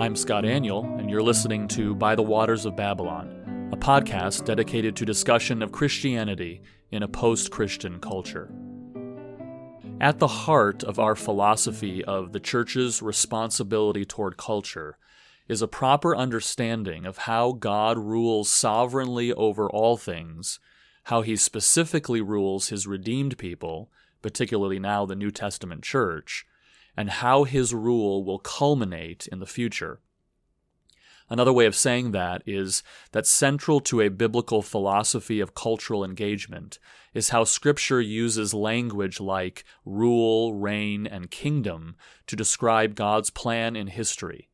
I'm Scott Aniol, and you're listening to By the Waters of Babylon, a podcast dedicated to discussion of Christianity in a post Christian culture. At the heart of our philosophy of the Church's responsibility toward culture is a proper understanding of how God rules sovereignly over all things, how he specifically rules his redeemed people, particularly now the New Testament church, and how his rule will culminate in the future. Another way of saying that is that central to a biblical philosophy of cultural engagement is how Scripture uses language like rule, reign, and kingdom to describe God's plan in history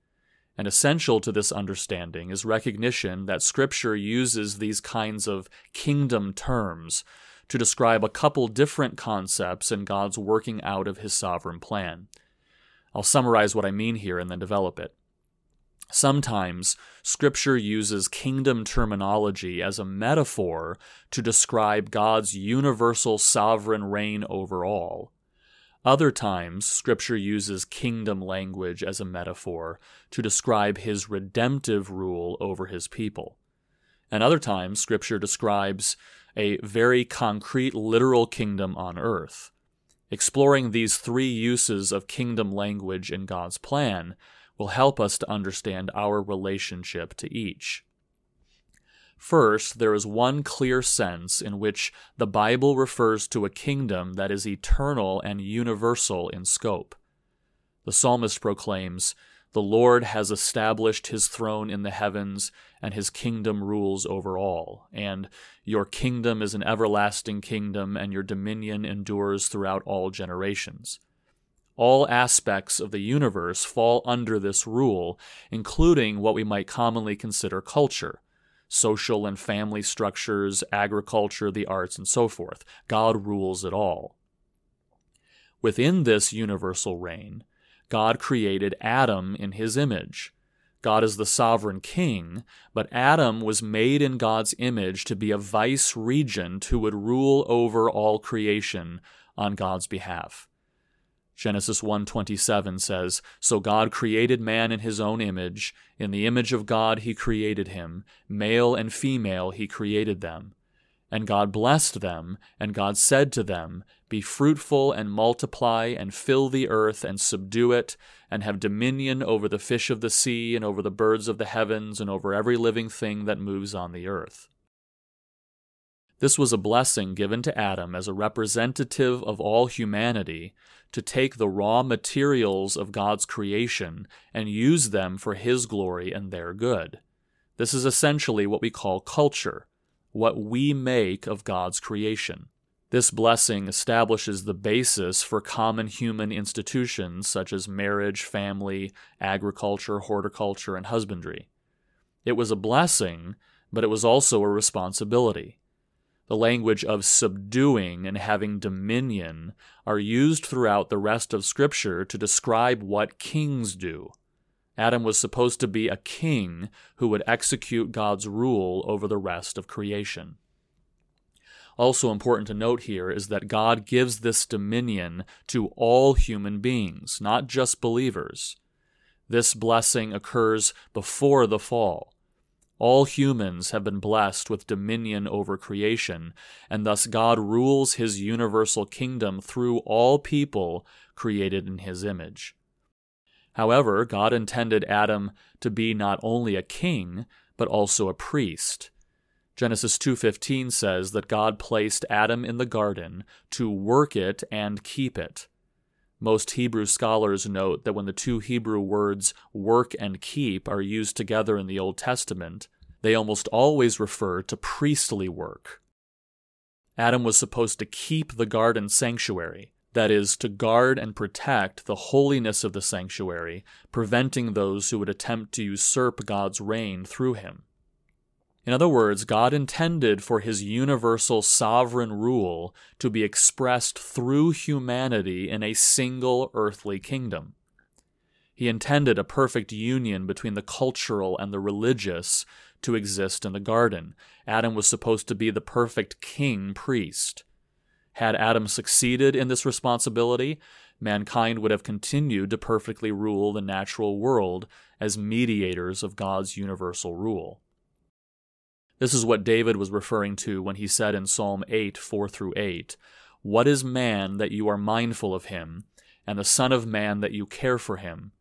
and essential to this understanding is recognition that Scripture uses these kinds of kingdom terms to describe a couple different concepts in God's working out of His sovereign plan. I'll summarize what I mean here and then develop it. Sometimes Scripture uses kingdom terminology as a metaphor to describe God's universal sovereign reign over all. Other times, Scripture uses kingdom language as a metaphor to describe his redemptive rule over his people. And other times, Scripture describes a very concrete literal kingdom on earth. Exploring these three uses of kingdom language in God's plan will help us to understand our relationship to each. First, there is one clear sense in which the Bible refers to a kingdom that is eternal and universal in scope. The psalmist proclaims, The Lord has established his throne in the heavens, and his kingdom rules over all. And your kingdom is an everlasting kingdom, and your dominion endures throughout all generations. All aspects of the universe fall under this rule, including what we might commonly consider culture social and family structures, agriculture, the arts, and so forth. God rules it all. Within this universal reign, God created Adam in his image. God is the sovereign king, but Adam was made in God's image to be a vice regent who would rule over all creation on God's behalf. Genesis 1:27 says, "So God created man in his own image, in the image of God he created him, male and female he created them. And God blessed them, and God said to them, Be fruitful and multiply and fill the earth and subdue it, and have dominion over the fish of the sea and over the birds of the heavens and over every living thing that moves on the earth." This was a blessing given to Adam as a representative of all humanity to take the raw materials of God's creation and use them for His glory and their good. This is essentially what we call culture, what we make of God's creation. This blessing establishes the basis for common human institutions such as marriage, family, agriculture, horticulture, and husbandry. It was a blessing, but it was also a responsibility the language of subduing and having dominion are used throughout the rest of Scripture to describe what kings do. Adam was supposed to be a king who would execute God's rule over the rest of creation. Also important to note here is that God gives this dominion to all human beings, not just believers. This blessing occurs before the fall. All humans have been blessed with dominion over creation, and thus God rules his universal kingdom through all people created in his image. However, God intended Adam to be not only a king, but also a priest. Genesis 2:15 says that God placed Adam in the garden to work it and keep it. Most Hebrew scholars note that when the two Hebrew words work and keep are used together in the Old Testament, they almost always refer to priestly work. Adam was supposed to keep the garden sanctuary, that is, to guard and protect the holiness of the sanctuary, preventing those who would attempt to usurp God's reign through him. In other words, God intended for his universal sovereign rule to be expressed through humanity in a single earthly kingdom. He intended a perfect union between the cultural and the religious to exist in the garden. Adam was supposed to be the perfect king priest. Had Adam succeeded in this responsibility, mankind would have continued to perfectly rule the natural world as mediators of God's universal rule. This is what David was referring to when he said in Psalm 8 4 through 8, What is man that you are mindful of him, and the Son of Man that you care for him?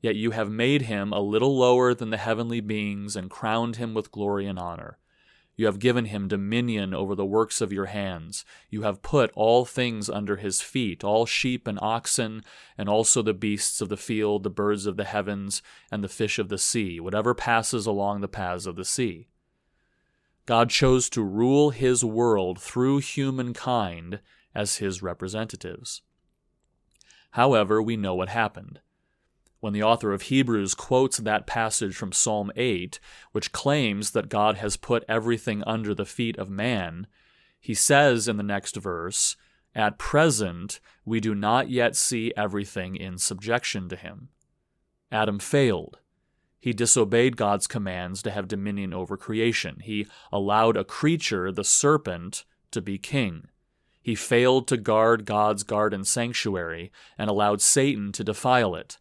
Yet you have made him a little lower than the heavenly beings and crowned him with glory and honor. You have given him dominion over the works of your hands. You have put all things under his feet, all sheep and oxen, and also the beasts of the field, the birds of the heavens, and the fish of the sea, whatever passes along the paths of the sea. God chose to rule his world through humankind as his representatives. However, we know what happened. When the author of Hebrews quotes that passage from Psalm 8, which claims that God has put everything under the feet of man, he says in the next verse, At present, we do not yet see everything in subjection to him. Adam failed. He disobeyed God's commands to have dominion over creation. He allowed a creature, the serpent, to be king. He failed to guard God's garden sanctuary and allowed Satan to defile it.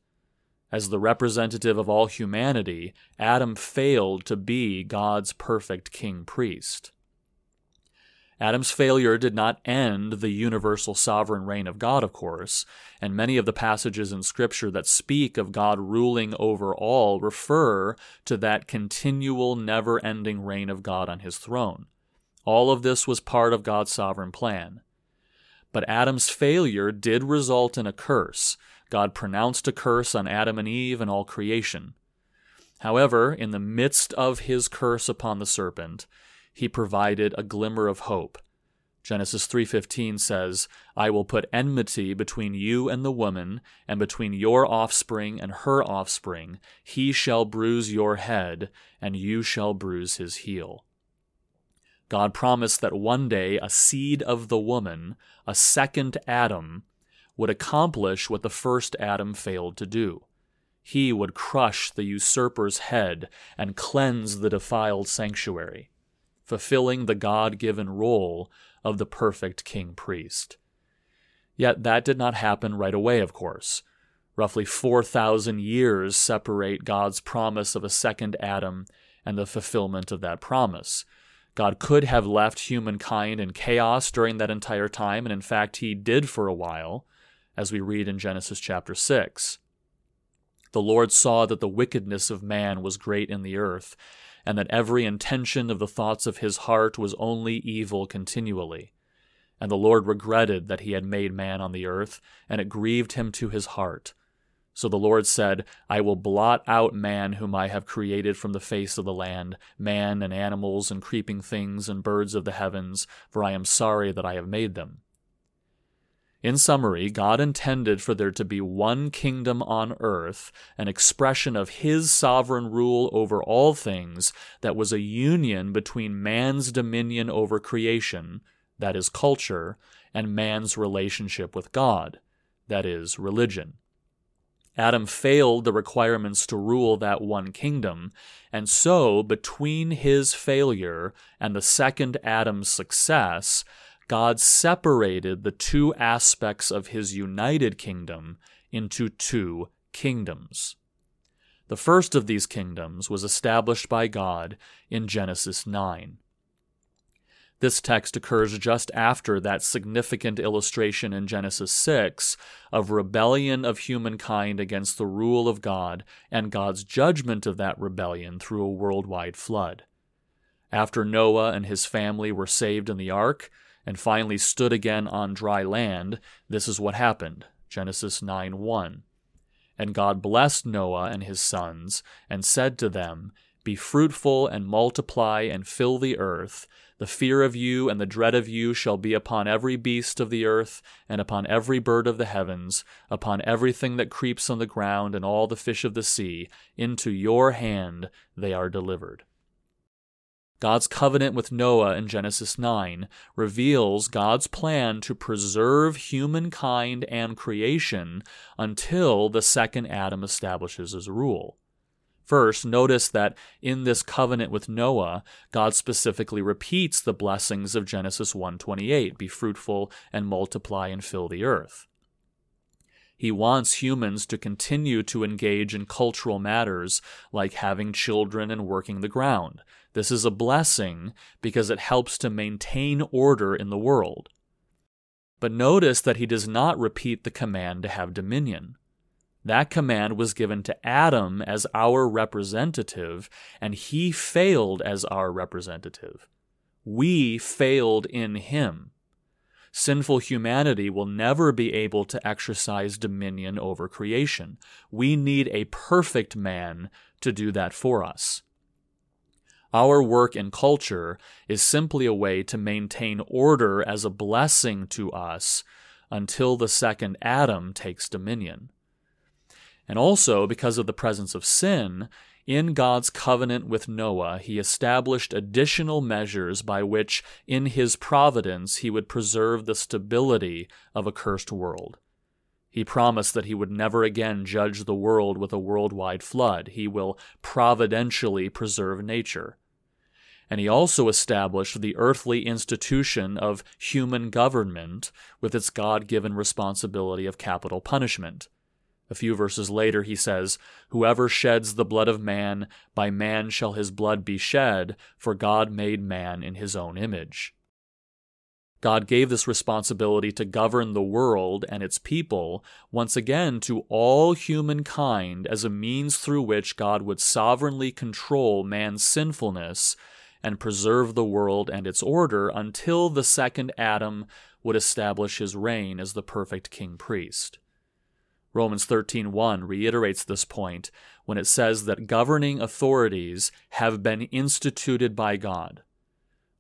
As the representative of all humanity, Adam failed to be God's perfect king priest. Adam's failure did not end the universal sovereign reign of God, of course, and many of the passages in Scripture that speak of God ruling over all refer to that continual, never ending reign of God on his throne. All of this was part of God's sovereign plan. But Adam's failure did result in a curse. God pronounced a curse on Adam and Eve and all creation. However, in the midst of his curse upon the serpent, he provided a glimmer of hope. Genesis 3:15 says, "I will put enmity between you and the woman, and between your offspring and her offspring. He shall bruise your head, and you shall bruise his heel." God promised that one day a seed of the woman, a second Adam, would accomplish what the first Adam failed to do. He would crush the usurper's head and cleanse the defiled sanctuary fulfilling the God given role of the perfect king priest. Yet that did not happen right away, of course. Roughly 4,000 years separate God's promise of a second Adam and the fulfillment of that promise. God could have left humankind in chaos during that entire time, and in fact, he did for a while, as we read in Genesis chapter 6. The Lord saw that the wickedness of man was great in the earth, and that every intention of the thoughts of his heart was only evil continually. And the Lord regretted that he had made man on the earth, and it grieved him to his heart. So the Lord said, I will blot out man whom I have created from the face of the land, man and animals and creeping things and birds of the heavens, for I am sorry that I have made them. In summary, God intended for there to be one kingdom on earth, an expression of His sovereign rule over all things that was a union between man's dominion over creation, that is, culture, and man's relationship with God, that is, religion. Adam failed the requirements to rule that one kingdom, and so, between his failure and the second Adam's success, God separated the two aspects of his united kingdom into two kingdoms. The first of these kingdoms was established by God in Genesis 9. This text occurs just after that significant illustration in Genesis 6 of rebellion of humankind against the rule of God and God's judgment of that rebellion through a worldwide flood. After Noah and his family were saved in the ark, and finally stood again on dry land, this is what happened. Genesis 9 1. And God blessed Noah and his sons, and said to them, Be fruitful and multiply and fill the earth. The fear of you and the dread of you shall be upon every beast of the earth, and upon every bird of the heavens, upon everything that creeps on the ground, and all the fish of the sea. Into your hand they are delivered. God's covenant with Noah in Genesis 9 reveals God's plan to preserve humankind and creation until the second Adam establishes his rule. First, notice that in this covenant with Noah, God specifically repeats the blessings of Genesis 1:28, be fruitful and multiply and fill the earth. He wants humans to continue to engage in cultural matters like having children and working the ground. This is a blessing because it helps to maintain order in the world. But notice that he does not repeat the command to have dominion. That command was given to Adam as our representative, and he failed as our representative. We failed in him. Sinful humanity will never be able to exercise dominion over creation. We need a perfect man to do that for us. Our work in culture is simply a way to maintain order as a blessing to us until the second Adam takes dominion. And also, because of the presence of sin, in God's covenant with Noah, he established additional measures by which, in his providence, he would preserve the stability of a cursed world. He promised that he would never again judge the world with a worldwide flood. He will providentially preserve nature. And he also established the earthly institution of human government with its God given responsibility of capital punishment. A few verses later, he says, Whoever sheds the blood of man, by man shall his blood be shed, for God made man in his own image. God gave this responsibility to govern the world and its people once again to all humankind as a means through which God would sovereignly control man's sinfulness and preserve the world and its order until the second Adam would establish his reign as the perfect king priest. Romans 13:1 reiterates this point when it says that governing authorities have been instituted by God.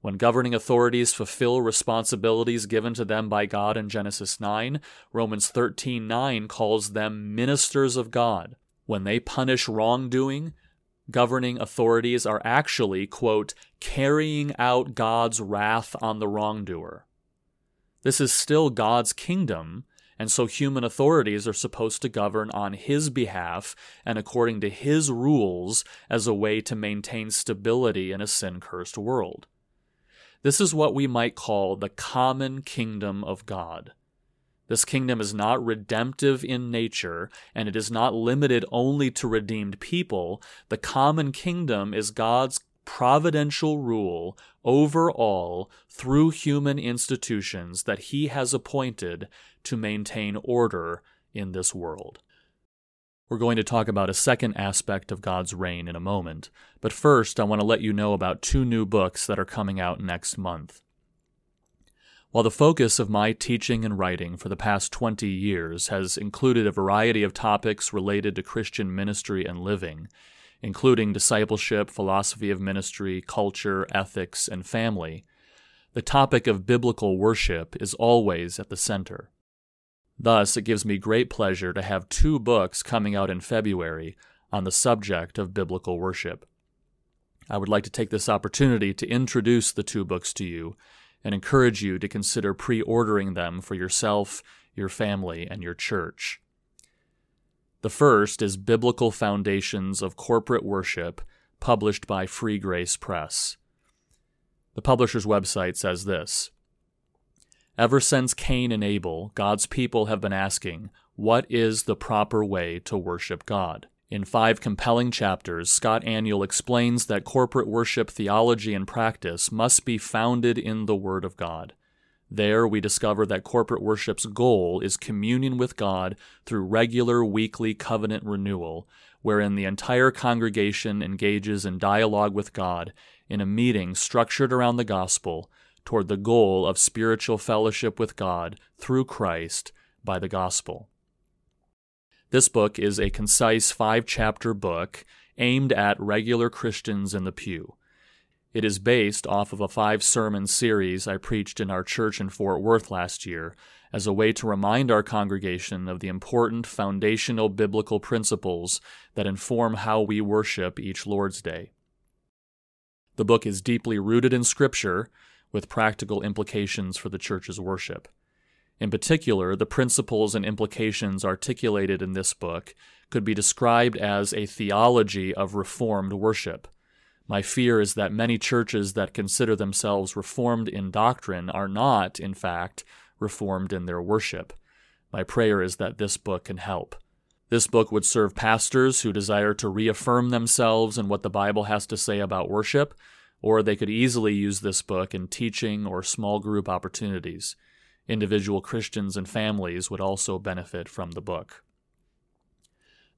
When governing authorities fulfill responsibilities given to them by God in Genesis 9, Romans 13:9 calls them ministers of God. When they punish wrongdoing, governing authorities are actually, quote, carrying out God's wrath on the wrongdoer. This is still God's kingdom, and so human authorities are supposed to govern on his behalf and according to his rules as a way to maintain stability in a sin cursed world. This is what we might call the common kingdom of God. This kingdom is not redemptive in nature, and it is not limited only to redeemed people. The common kingdom is God's providential rule over all through human institutions that he has appointed to maintain order in this world. We're going to talk about a second aspect of God's reign in a moment, but first I want to let you know about two new books that are coming out next month. While the focus of my teaching and writing for the past 20 years has included a variety of topics related to Christian ministry and living, including discipleship, philosophy of ministry, culture, ethics, and family, the topic of biblical worship is always at the center. Thus, it gives me great pleasure to have two books coming out in February on the subject of biblical worship. I would like to take this opportunity to introduce the two books to you and encourage you to consider pre ordering them for yourself, your family, and your church. The first is Biblical Foundations of Corporate Worship, published by Free Grace Press. The publisher's website says this Ever since Cain and Abel, God's people have been asking, What is the proper way to worship God? In five compelling chapters, Scott Aniol explains that corporate worship theology and practice must be founded in the Word of God. There, we discover that corporate worship's goal is communion with God through regular weekly covenant renewal, wherein the entire congregation engages in dialogue with God in a meeting structured around the gospel toward the goal of spiritual fellowship with God through Christ by the gospel. This book is a concise five chapter book aimed at regular Christians in the pew. It is based off of a five sermon series I preached in our church in Fort Worth last year as a way to remind our congregation of the important foundational biblical principles that inform how we worship each Lord's Day. The book is deeply rooted in Scripture with practical implications for the church's worship. In particular, the principles and implications articulated in this book could be described as a theology of Reformed worship my fear is that many churches that consider themselves reformed in doctrine are not, in fact, reformed in their worship. My prayer is that this book can help. This book would serve pastors who desire to reaffirm themselves in what the Bible has to say about worship, or they could easily use this book in teaching or small group opportunities. Individual Christians and families would also benefit from the book.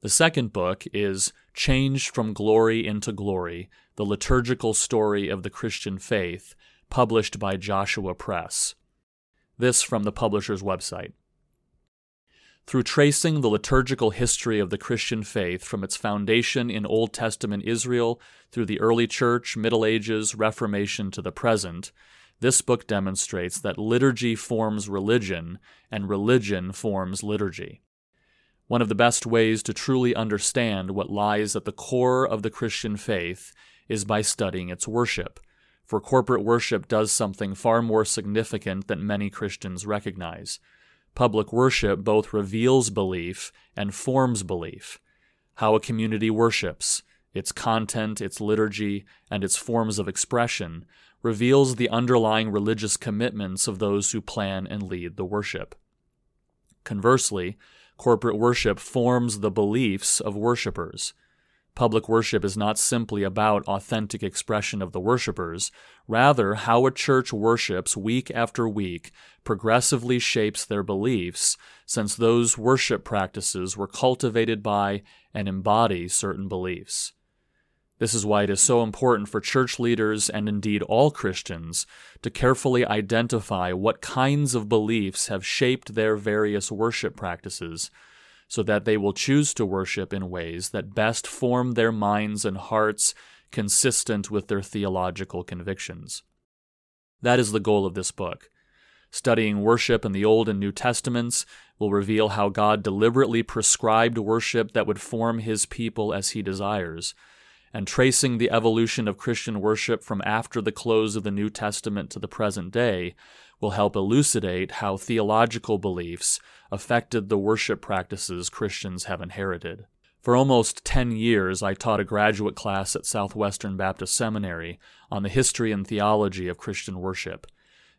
The second book is Changed from Glory into Glory The Liturgical Story of the Christian Faith, published by Joshua Press. This from the publisher's website. Through tracing the liturgical history of the Christian faith from its foundation in Old Testament Israel through the early church, Middle Ages, Reformation to the present, this book demonstrates that liturgy forms religion and religion forms liturgy. One of the best ways to truly understand what lies at the core of the Christian faith is by studying its worship, for corporate worship does something far more significant than many Christians recognize. Public worship both reveals belief and forms belief. How a community worships, its content, its liturgy, and its forms of expression reveals the underlying religious commitments of those who plan and lead the worship. Conversely, corporate worship forms the beliefs of worshippers. Public worship is not simply about authentic expression of the worshipers. Rather, how a church worships week after week progressively shapes their beliefs, since those worship practices were cultivated by and embody certain beliefs. This is why it is so important for church leaders and indeed all Christians to carefully identify what kinds of beliefs have shaped their various worship practices so that they will choose to worship in ways that best form their minds and hearts consistent with their theological convictions. That is the goal of this book. Studying worship in the Old and New Testaments will reveal how God deliberately prescribed worship that would form his people as he desires. And tracing the evolution of Christian worship from after the close of the New Testament to the present day will help elucidate how theological beliefs affected the worship practices Christians have inherited. For almost 10 years, I taught a graduate class at Southwestern Baptist Seminary on the history and theology of Christian worship.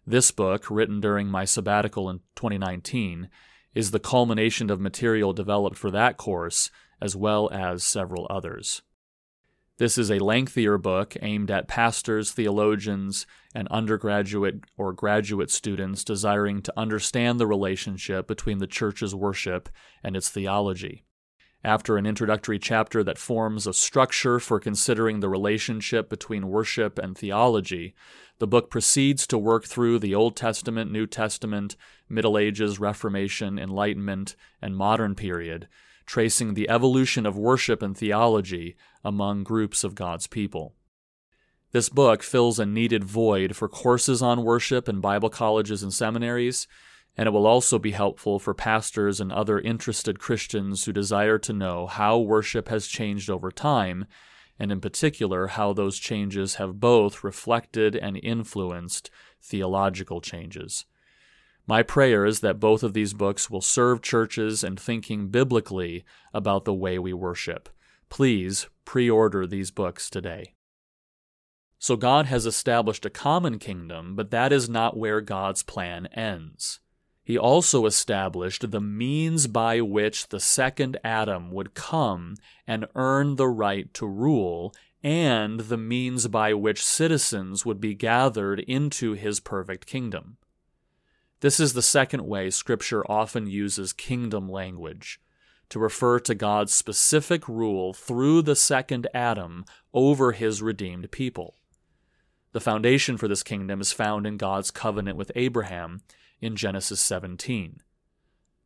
This book, written during my sabbatical in 2019, is the culmination of material developed for that course, as well as several others. This is a lengthier book aimed at pastors, theologians, and undergraduate or graduate students desiring to understand the relationship between the church's worship and its theology. After an introductory chapter that forms a structure for considering the relationship between worship and theology, the book proceeds to work through the Old Testament, New Testament, Middle Ages, Reformation, Enlightenment, and modern period tracing the evolution of worship and theology among groups of God's people. This book fills a needed void for courses on worship in Bible colleges and seminaries, and it will also be helpful for pastors and other interested Christians who desire to know how worship has changed over time, and in particular, how those changes have both reflected and influenced theological changes. My prayer is that both of these books will serve churches in thinking biblically about the way we worship. Please pre order these books today. So, God has established a common kingdom, but that is not where God's plan ends. He also established the means by which the second Adam would come and earn the right to rule, and the means by which citizens would be gathered into his perfect kingdom. This is the second way Scripture often uses kingdom language to refer to God's specific rule through the second Adam over his redeemed people. The foundation for this kingdom is found in God's covenant with Abraham in Genesis 17.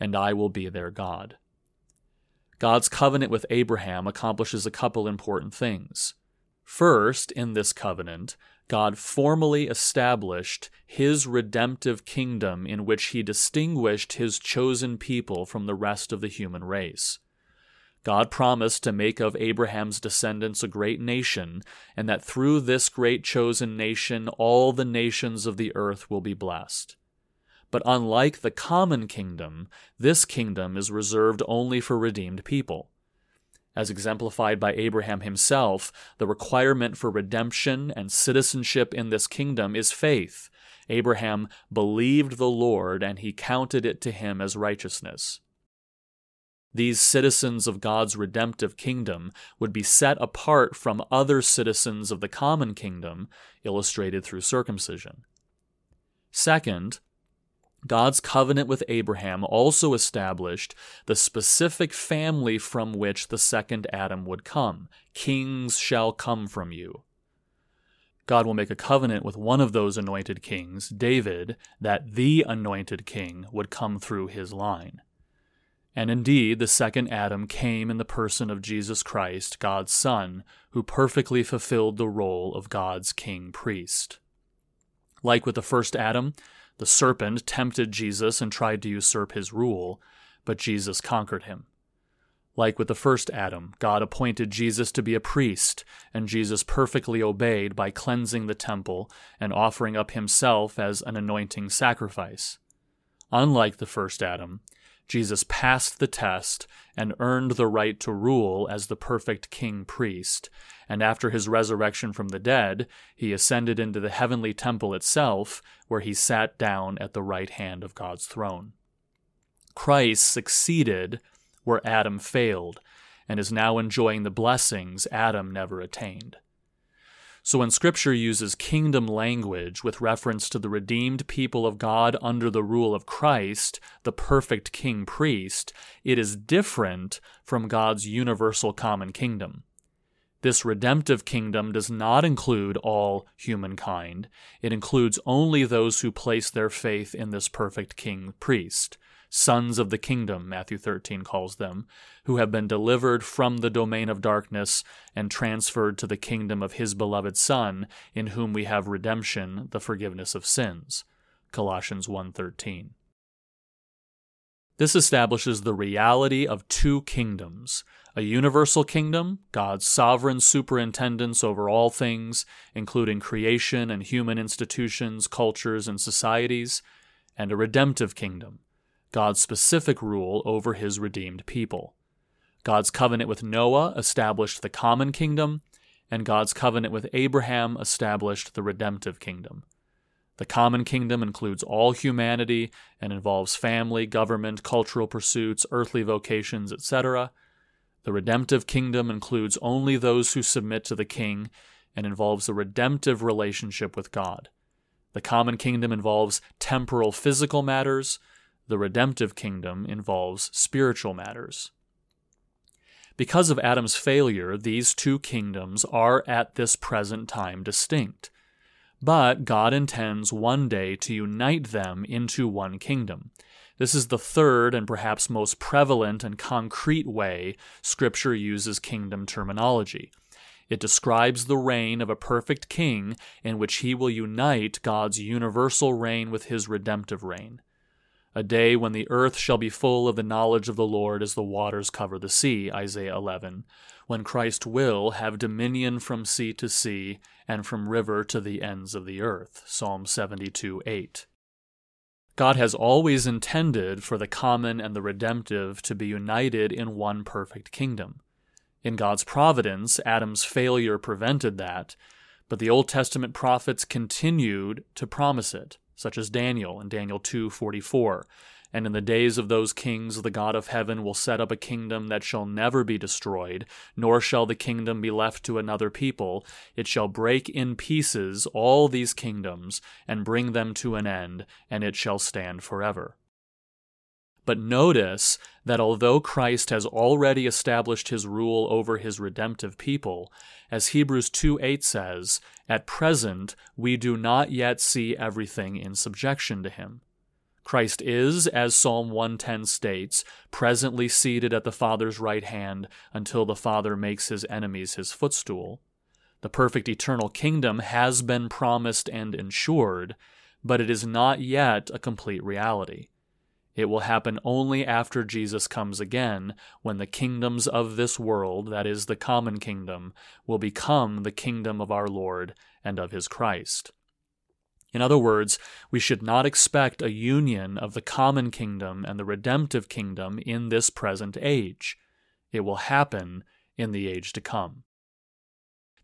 and I will be their God. God's covenant with Abraham accomplishes a couple important things. First, in this covenant, God formally established his redemptive kingdom in which he distinguished his chosen people from the rest of the human race. God promised to make of Abraham's descendants a great nation, and that through this great chosen nation all the nations of the earth will be blessed. But unlike the common kingdom, this kingdom is reserved only for redeemed people. As exemplified by Abraham himself, the requirement for redemption and citizenship in this kingdom is faith. Abraham believed the Lord, and he counted it to him as righteousness. These citizens of God's redemptive kingdom would be set apart from other citizens of the common kingdom, illustrated through circumcision. Second, God's covenant with Abraham also established the specific family from which the second Adam would come. Kings shall come from you. God will make a covenant with one of those anointed kings, David, that the anointed king would come through his line. And indeed, the second Adam came in the person of Jesus Christ, God's Son, who perfectly fulfilled the role of God's king priest. Like with the first Adam, the serpent tempted Jesus and tried to usurp his rule, but Jesus conquered him. Like with the first Adam, God appointed Jesus to be a priest, and Jesus perfectly obeyed by cleansing the temple and offering up himself as an anointing sacrifice. Unlike the first Adam, Jesus passed the test and earned the right to rule as the perfect king priest, and after his resurrection from the dead, he ascended into the heavenly temple itself, where he sat down at the right hand of God's throne. Christ succeeded where Adam failed, and is now enjoying the blessings Adam never attained. So when Scripture uses kingdom language with reference to the redeemed people of God under the rule of Christ, the perfect king priest, it is different from God's universal common kingdom. This redemptive kingdom does not include all humankind. It includes only those who place their faith in this perfect king priest sons of the kingdom, Matthew 13 calls them, who have been delivered from the domain of darkness and transferred to the kingdom of his beloved Son, in whom we have redemption, the forgiveness of sins. Colossians 1:13. This establishes the reality of two kingdoms a universal kingdom, God's sovereign superintendence over all things, including creation and human institutions, cultures, and societies, and a redemptive kingdom, God's specific rule over his redeemed people. God's covenant with Noah established the common kingdom, and God's covenant with Abraham established the redemptive kingdom. The common kingdom includes all humanity and involves family, government, cultural pursuits, earthly vocations, etc. The redemptive kingdom includes only those who submit to the king and involves a redemptive relationship with God. The common kingdom involves temporal physical matters, the redemptive kingdom involves spiritual matters. Because of Adam's failure, these two kingdoms are at this present time distinct. But God intends one day to unite them into one kingdom. This is the third and perhaps most prevalent and concrete way Scripture uses kingdom terminology. It describes the reign of a perfect king in which he will unite God's universal reign with his redemptive reign a day when the earth shall be full of the knowledge of the Lord as the waters cover the sea, Isaiah 11, when Christ will have dominion from sea to sea and from river to the ends of the earth, Psalm 72 8. God has always intended for the common and the redemptive to be united in one perfect kingdom. In God's providence, Adam's failure prevented that, but the Old Testament prophets continued to promise it such as Daniel in Daniel 2:44. And in the days of those kings the God of heaven will set up a kingdom that shall never be destroyed, nor shall the kingdom be left to another people. It shall break in pieces all these kingdoms and bring them to an end, and it shall stand forever. But notice that although Christ has already established his rule over his redemptive people, as Hebrews 2 8 says, at present we do not yet see everything in subjection to him. Christ is, as Psalm 110 states, presently seated at the Father's right hand until the Father makes his enemies his footstool. The perfect eternal kingdom has been promised and ensured, but it is not yet a complete reality. It will happen only after Jesus comes again, when the kingdoms of this world, that is, the common kingdom, will become the kingdom of our Lord and of his Christ. In other words, we should not expect a union of the common kingdom and the redemptive kingdom in this present age. It will happen in the age to come.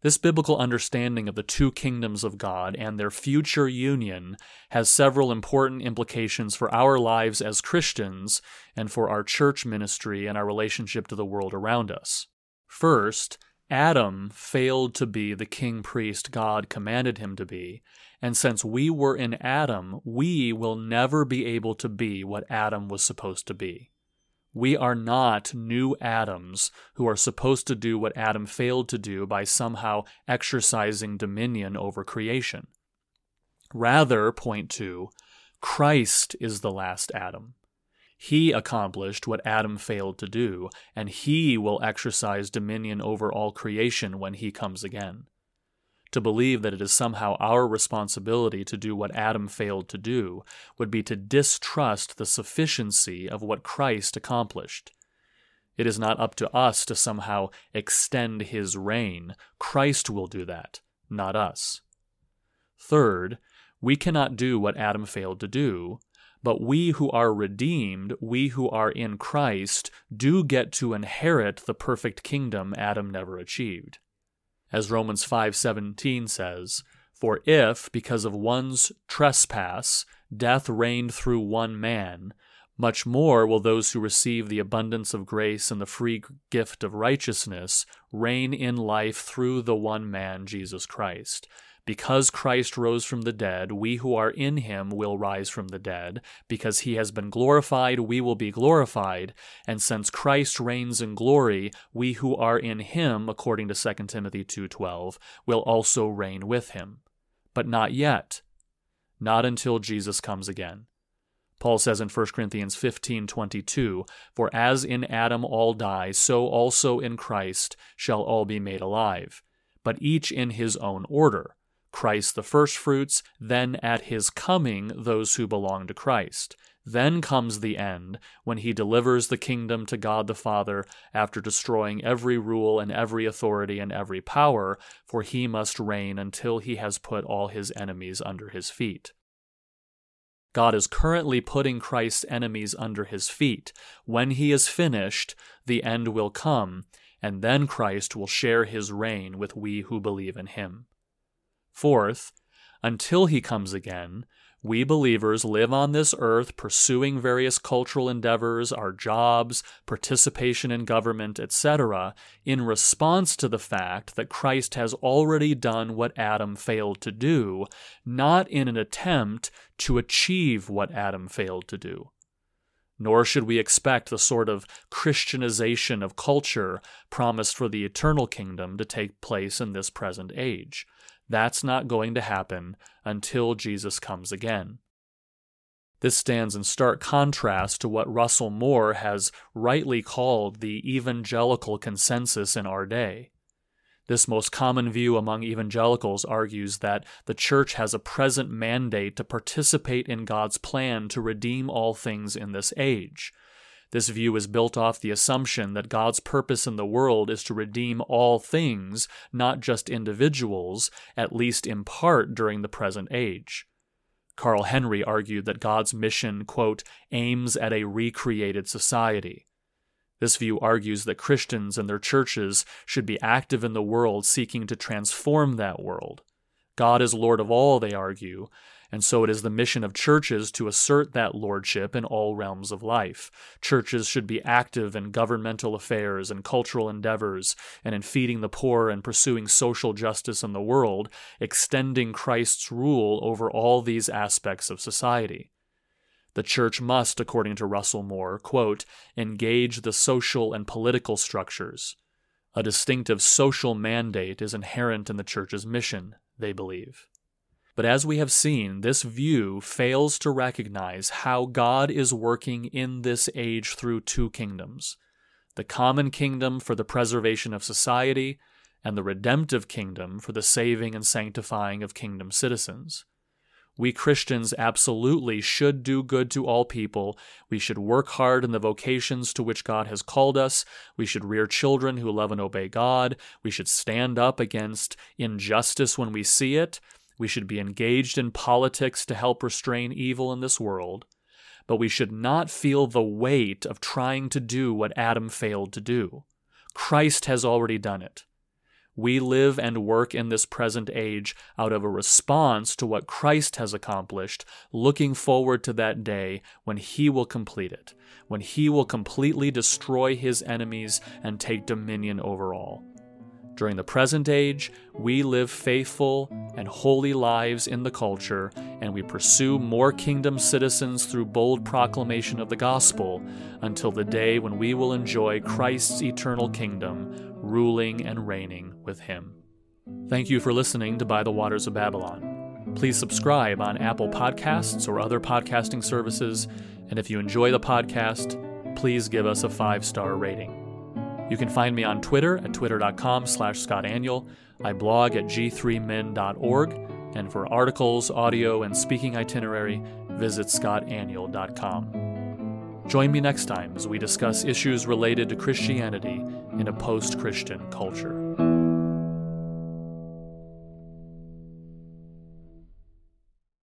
This biblical understanding of the two kingdoms of God and their future union has several important implications for our lives as Christians and for our church ministry and our relationship to the world around us. First, Adam failed to be the king priest God commanded him to be, and since we were in Adam, we will never be able to be what Adam was supposed to be. We are not new Adams who are supposed to do what Adam failed to do by somehow exercising dominion over creation. Rather, point two, Christ is the last Adam. He accomplished what Adam failed to do, and he will exercise dominion over all creation when he comes again. To believe that it is somehow our responsibility to do what Adam failed to do would be to distrust the sufficiency of what Christ accomplished. It is not up to us to somehow extend his reign. Christ will do that, not us. Third, we cannot do what Adam failed to do, but we who are redeemed, we who are in Christ, do get to inherit the perfect kingdom Adam never achieved as Romans 5:17 says, "For if because of one's trespass death reigned through one man, much more will those who receive the abundance of grace and the free gift of righteousness reign in life through the one man Jesus Christ." Because Christ rose from the dead, we who are in him will rise from the dead. Because he has been glorified, we will be glorified. And since Christ reigns in glory, we who are in him, according to 2 Timothy 2:12, will also reign with him. But not yet. Not until Jesus comes again. Paul says in 1 Corinthians 15:22, "For as in Adam all die, so also in Christ shall all be made alive, but each in his own order." Christ the firstfruits, then at his coming those who belong to Christ. Then comes the end, when he delivers the kingdom to God the Father after destroying every rule and every authority and every power, for he must reign until he has put all his enemies under his feet. God is currently putting Christ's enemies under his feet. When he is finished, the end will come, and then Christ will share his reign with we who believe in him. Fourth, until he comes again, we believers live on this earth pursuing various cultural endeavors, our jobs, participation in government, etc., in response to the fact that Christ has already done what Adam failed to do, not in an attempt to achieve what Adam failed to do. Nor should we expect the sort of Christianization of culture promised for the eternal kingdom to take place in this present age. That's not going to happen until Jesus comes again. This stands in stark contrast to what Russell Moore has rightly called the evangelical consensus in our day. This most common view among evangelicals argues that the church has a present mandate to participate in God's plan to redeem all things in this age, this view is built off the assumption that God's purpose in the world is to redeem all things, not just individuals, at least in part during the present age. Carl Henry argued that God's mission, quote, aims at a recreated society. This view argues that Christians and their churches should be active in the world seeking to transform that world. God is Lord of all, they argue, and so it is the mission of churches to assert that lordship in all realms of life. Churches should be active in governmental affairs and cultural endeavors, and in feeding the poor and pursuing social justice in the world, extending Christ's rule over all these aspects of society. The church must, according to Russell Moore, quote, engage the social and political structures. A distinctive social mandate is inherent in the church's mission, they believe. But as we have seen, this view fails to recognize how God is working in this age through two kingdoms the common kingdom for the preservation of society, and the redemptive kingdom for the saving and sanctifying of kingdom citizens. We Christians absolutely should do good to all people. We should work hard in the vocations to which God has called us. We should rear children who love and obey God. We should stand up against injustice when we see it. We should be engaged in politics to help restrain evil in this world. But we should not feel the weight of trying to do what Adam failed to do. Christ has already done it. We live and work in this present age out of a response to what Christ has accomplished, looking forward to that day when He will complete it, when He will completely destroy His enemies and take dominion over all. During the present age, we live faithful and holy lives in the culture, and we pursue more kingdom citizens through bold proclamation of the gospel until the day when we will enjoy Christ's eternal kingdom ruling and reigning with him. Thank you for listening to By the Waters of Babylon. Please subscribe on Apple Podcasts or other podcasting services, and if you enjoy the podcast, please give us a five-star rating. You can find me on Twitter at twitter.com slash scottaniol. I blog at g3min.org, and for articles, audio, and speaking itinerary, visit scottaniol.com. Join me next time as we discuss issues related to Christianity in a post Christian culture.